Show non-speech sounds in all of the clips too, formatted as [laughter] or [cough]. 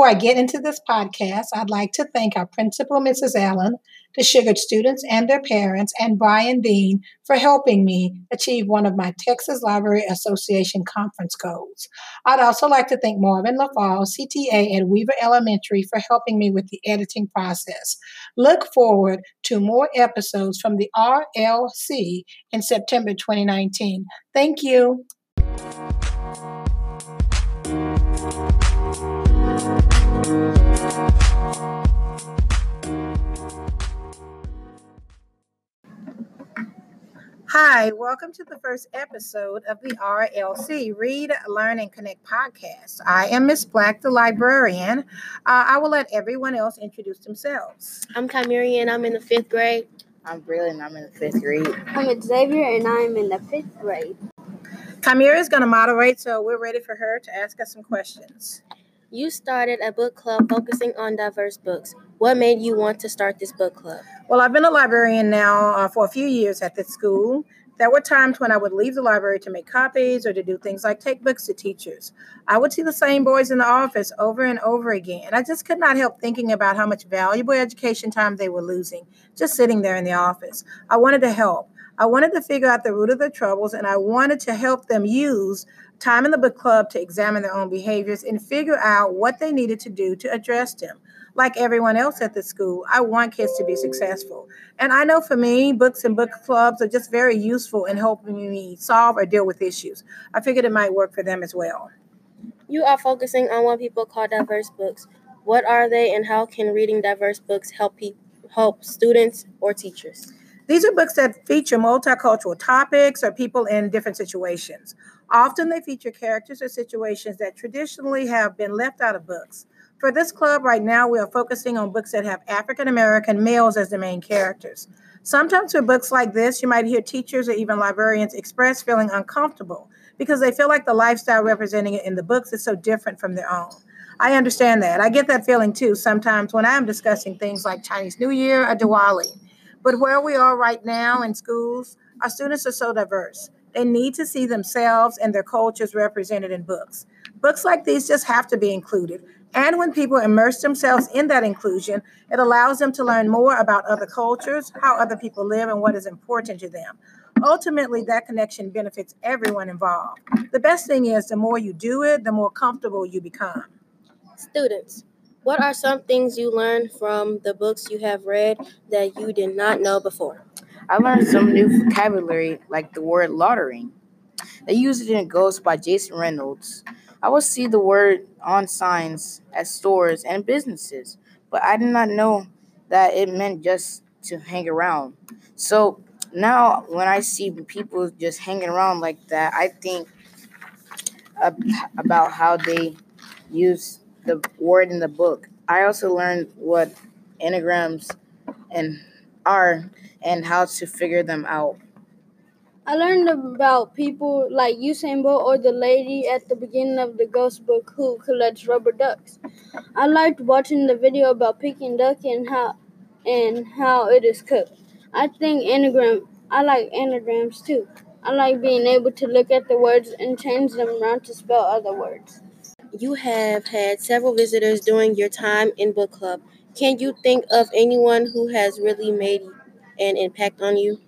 Before I get into this podcast, I'd like to thank our principal, Mrs. Allen, the Sugar students and their parents, and Brian Dean for helping me achieve one of my Texas Library Association conference goals. I'd also like to thank Marvin LaFall, CTA at Weaver Elementary, for helping me with the editing process. Look forward to more episodes from the RLC in September 2019. Thank you. Hi, welcome to the first episode of the RLC Read, Learn, and Connect podcast. I am Miss Black, the librarian. Uh, I will let everyone else introduce themselves. I'm Kymerian. I'm in the fifth grade. I'm Braylon. I'm in the fifth grade. I'm Xavier, and I'm in the fifth grade. Kamira is going to moderate, so we're ready for her to ask us some questions. You started a book club focusing on diverse books. What made you want to start this book club? Well, I've been a librarian now uh, for a few years at this school. There were times when I would leave the library to make copies or to do things like take books to teachers. I would see the same boys in the office over and over again. And I just could not help thinking about how much valuable education time they were losing just sitting there in the office. I wanted to help. I wanted to figure out the root of their troubles and I wanted to help them use time in the book club to examine their own behaviors and figure out what they needed to do to address them. Like everyone else at the school, I want kids to be successful. And I know for me, books and book clubs are just very useful in helping me solve or deal with issues. I figured it might work for them as well. You are focusing on what people call diverse books. What are they and how can reading diverse books help pe- help students or teachers? These are books that feature multicultural topics or people in different situations. Often they feature characters or situations that traditionally have been left out of books. For this club right now, we are focusing on books that have African American males as the main characters. Sometimes for books like this, you might hear teachers or even librarians express feeling uncomfortable because they feel like the lifestyle representing it in the books is so different from their own. I understand that. I get that feeling too sometimes when I'm discussing things like Chinese New Year or Diwali. But where we are right now in schools, our students are so diverse. They need to see themselves and their cultures represented in books. Books like these just have to be included. And when people immerse themselves in that inclusion, it allows them to learn more about other cultures, how other people live, and what is important to them. Ultimately, that connection benefits everyone involved. The best thing is the more you do it, the more comfortable you become. Students, what are some things you learned from the books you have read that you did not know before? I learned some new vocabulary like the word lottering. They use it in Ghost by Jason Reynolds. I would see the word on signs at stores and businesses, but I did not know that it meant just to hang around. So now when I see people just hanging around like that, I think about how they use the word in the book. I also learned what anagrams and are and how to figure them out. I learned about people like Usain Bolt or the lady at the beginning of the Ghost book who collects rubber ducks. I liked watching the video about Peking duck and how and how it is cooked. I think anagram I like anagrams too. I like being able to look at the words and change them around to spell other words. You have had several visitors during your time in book club. Can you think of anyone who has really made an impact on you?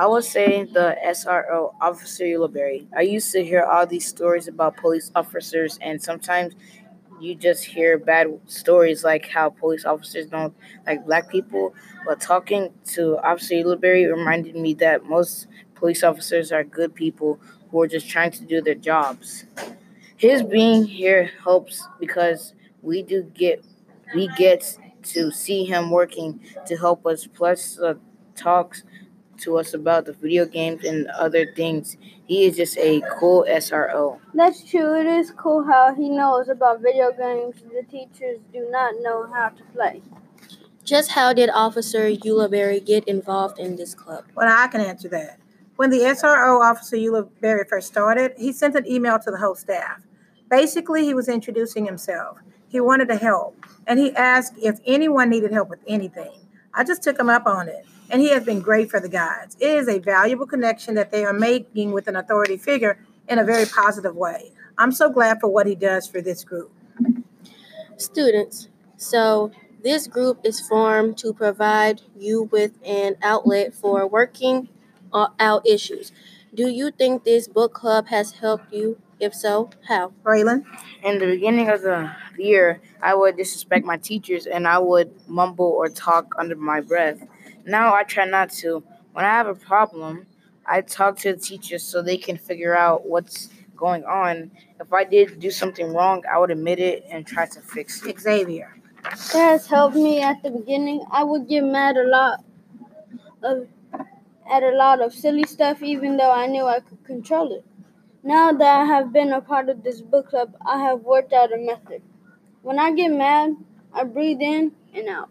I would say the SRO, Officer Ulibarri. I used to hear all these stories about police officers, and sometimes you just hear bad stories like how police officers don't like black people. But talking to Officer Ulibarri reminded me that most police officers are good people who are just trying to do their jobs. His being here helps because we do get we get to see him working to help us. Plus, uh, talks to us about the video games and other things. He is just a cool SRO. That's true. It is cool how he knows about video games the teachers do not know how to play. Just how did Officer Ulibarri get involved in this club? Well, I can answer that. When the SRO Officer Ulibarri first started, he sent an email to the whole staff. Basically, he was introducing himself. He wanted to help, and he asked if anyone needed help with anything. I just took him up on it, and he has been great for the guides. It is a valuable connection that they are making with an authority figure in a very positive way. I'm so glad for what he does for this group. students. So, this group is formed to provide you with an outlet for working uh, out issues. Do you think this book club has helped you? If so, how? Braylon? In the beginning of the year, I would disrespect my teachers and I would mumble or talk under my breath. Now I try not to. When I have a problem, I talk to the teachers so they can figure out what's going on. If I did do something wrong, I would admit it and try to fix it. Xavier. That has helped me at the beginning. I would get mad a lot of at a lot of silly stuff even though I knew I could control it. Now that I have been a part of this book club, I have worked out a method. When I get mad, I breathe in and out.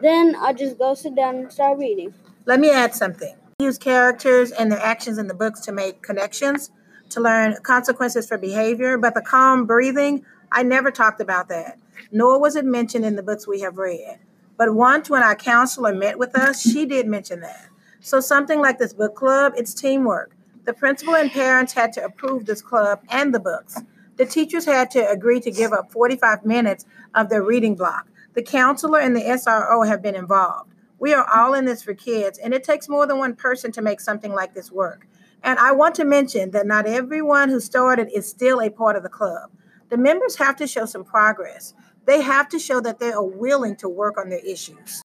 Then I just go sit down and start reading. Let me add something. Use characters and their actions in the books to make connections, to learn consequences for behavior, but the calm breathing, I never talked about that, nor was it mentioned in the books we have read. But once when our counselor met with us, she did mention that. So something like this book club, it's teamwork. The principal and parents had to approve this club and the books. The teachers had to agree to give up 45 minutes of their reading block. The counselor and the SRO have been involved. We are all in this for kids, and it takes more than one person to make something like this work. And I want to mention that not everyone who started is still a part of the club. The members have to show some progress. They have to show that they are willing to work on their issues.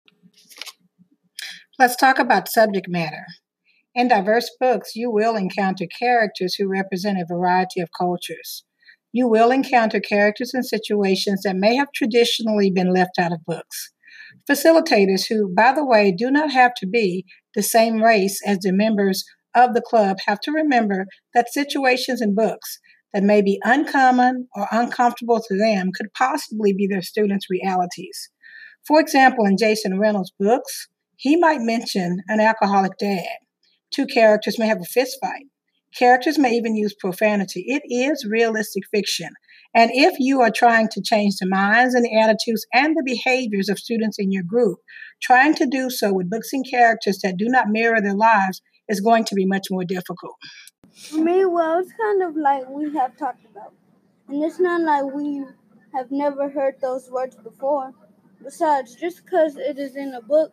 Let's talk about subject matter. In diverse books, you will encounter characters who represent a variety of cultures. You will encounter characters and situations that may have traditionally been left out of books. Facilitators, who, by the way, do not have to be the same race as the members of the club, have to remember that situations in books that may be uncommon or uncomfortable to them could possibly be their students' realities. For example, in Jason Reynolds' books, he might mention an alcoholic dad Two characters may have a fist fight. Characters may even use profanity. It is realistic fiction. And if you are trying to change the minds and the attitudes and the behaviors of students in your group, trying to do so with books and characters that do not mirror their lives is going to be much more difficult. For me, well, it's kind of like we have talked about. And it's not like we have never heard those words before. Besides, just because it is in a book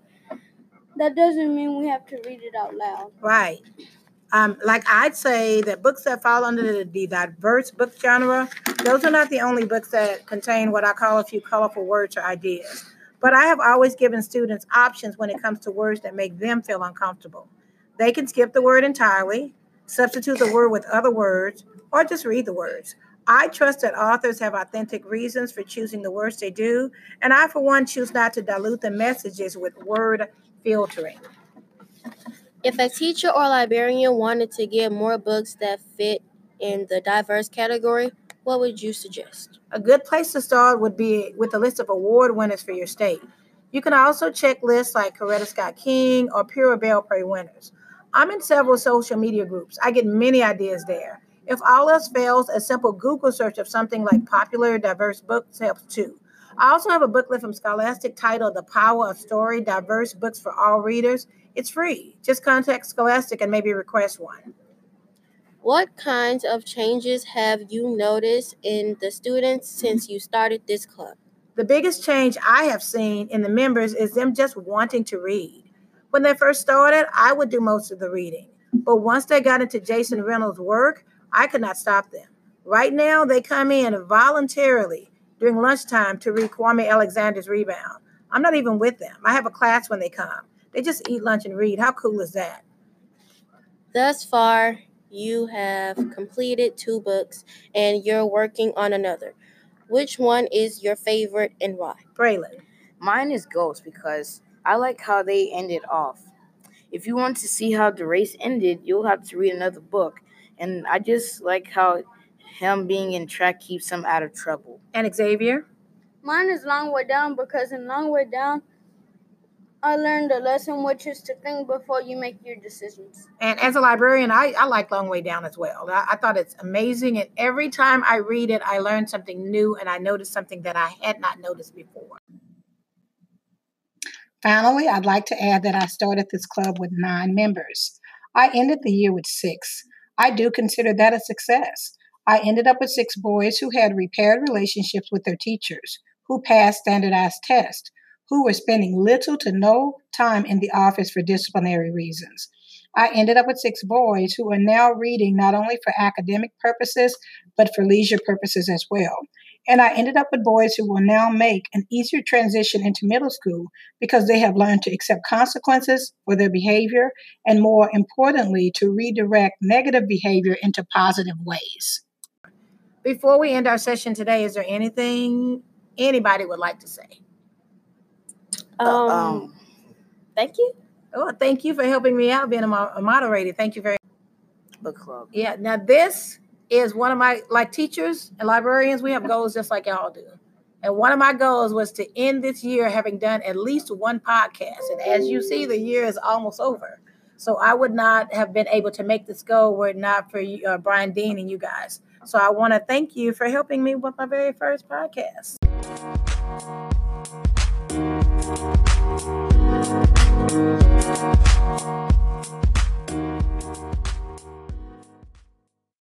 that doesn't mean we have to read it out loud. Right. Um, like I'd say that books that fall under the, the diverse book genre, those are not the only books that contain what I call a few colorful words or ideas. But I have always given students options when it comes to words that make them feel uncomfortable. They can skip the word entirely, substitute the word with other words, or just read the words. I trust that authors have authentic reasons for choosing the words they do, and I, for one, choose not to dilute the messages with word filtering. If a teacher or librarian wanted to get more books that fit in the diverse category, what would you suggest? A good place to start would be with a list of award winners for your state. You can also check lists like Coretta Scott King or Pura Belpré winners. I'm in several social media groups. I get many ideas there. If all else fails, a simple Google search of something like popular diverse books helps too. I also have a booklet from Scholastic titled The Power of Story Diverse Books for All Readers. It's free. Just contact Scholastic and maybe request one. What kinds of changes have you noticed in the students since you started this club? The biggest change I have seen in the members is them just wanting to read. When they first started, I would do most of the reading. But once they got into Jason Reynolds' work, I could not stop them. Right now, they come in voluntarily during lunchtime to read Kwame Alexander's Rebound. I'm not even with them. I have a class when they come. They just eat lunch and read. How cool is that? Thus far, you have completed two books and you're working on another. Which one is your favorite and why? Braylon. Mine is Ghost because I like how they ended off. If you want to see how the race ended, you'll have to read another book. And I just like how him being in track keeps him out of trouble. And Xavier? Mine is Long Way Down because in Long Way Down, I learned a lesson, which is to think before you make your decisions. And as a librarian, I, I like Long Way Down as well. I, I thought it's amazing. And every time I read it, I learn something new and I notice something that I had not noticed before. Finally, I'd like to add that I started this club with nine members. I ended the year with six. I do consider that a success. I ended up with six boys who had repaired relationships with their teachers, who passed standardized tests, who were spending little to no time in the office for disciplinary reasons. I ended up with six boys who are now reading not only for academic purposes, but for leisure purposes as well. And I ended up with boys who will now make an easier transition into middle school because they have learned to accept consequences for their behavior and, more importantly, to redirect negative behavior into positive ways. Before we end our session today, is there anything anybody would like to say? Um, Uh, um, thank you. Oh, thank you for helping me out being a, mo- a moderator. Thank you very book club. Yeah, now this is one of my like teachers and librarians, we have [laughs] goals just like y'all do. And one of my goals was to end this year having done at least one podcast. And as you see, the year is almost over. So I would not have been able to make this goal were it not for you, uh, Brian Dean and you guys. So I want to thank you for helping me with my very first podcast.